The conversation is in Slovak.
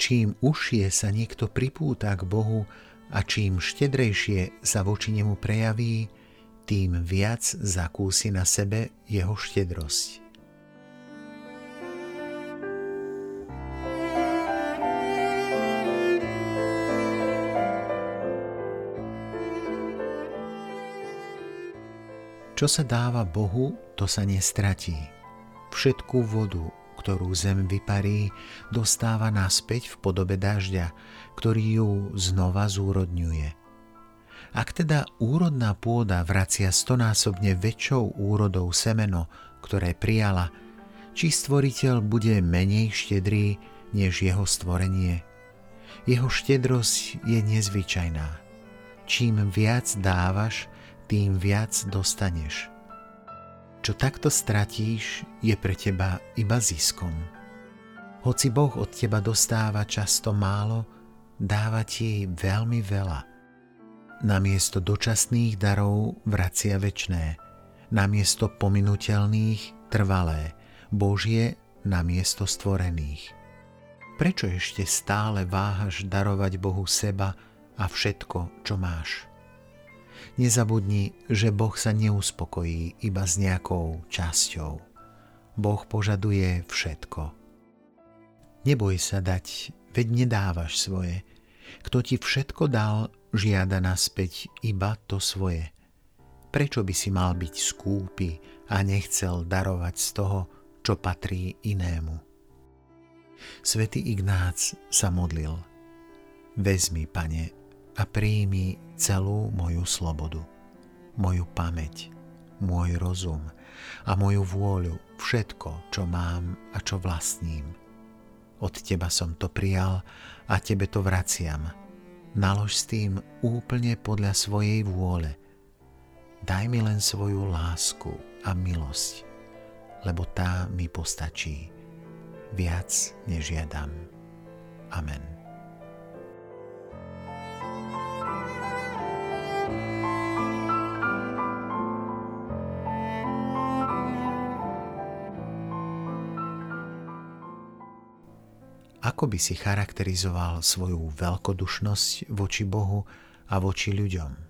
čím užšie sa niekto pripúta k Bohu a čím štedrejšie sa voči nemu prejaví, tým viac zakúsi na sebe jeho štedrosť. Čo sa dáva Bohu, to sa nestratí. Všetkú vodu, ktorú zem vyparí, dostáva naspäť v podobe dažďa, ktorý ju znova zúrodňuje. Ak teda úrodná pôda vracia stonásobne väčšou úrodou semeno, ktoré prijala, či stvoriteľ bude menej štedrý než jeho stvorenie. Jeho štedrosť je nezvyčajná. Čím viac dávaš, tým viac dostaneš. Čo takto stratíš, je pre teba iba ziskom. Hoci Boh od teba dostáva často málo, dáva ti veľmi veľa. Namiesto dočasných darov vracia väčné, namiesto pominutelných trvalé, Božie namiesto stvorených. Prečo ešte stále váhaš darovať Bohu seba a všetko, čo máš? Nezabudni, že Boh sa neuspokojí iba s nejakou časťou. Boh požaduje všetko. Neboj sa dať, veď nedávaš svoje. Kto ti všetko dal, žiada naspäť iba to svoje. Prečo by si mal byť skúpy a nechcel darovať z toho, čo patrí inému? Svetý Ignác sa modlil. Vezmi, pane, a príjmi celú moju slobodu, moju pamäť, môj rozum a moju vôľu, všetko, čo mám a čo vlastním. Od teba som to prijal a tebe to vraciam. Nalož s tým úplne podľa svojej vôle. Daj mi len svoju lásku a milosť, lebo tá mi postačí. Viac nežiadam. Amen. Ako by si charakterizoval svoju veľkodušnosť voči Bohu a voči ľuďom?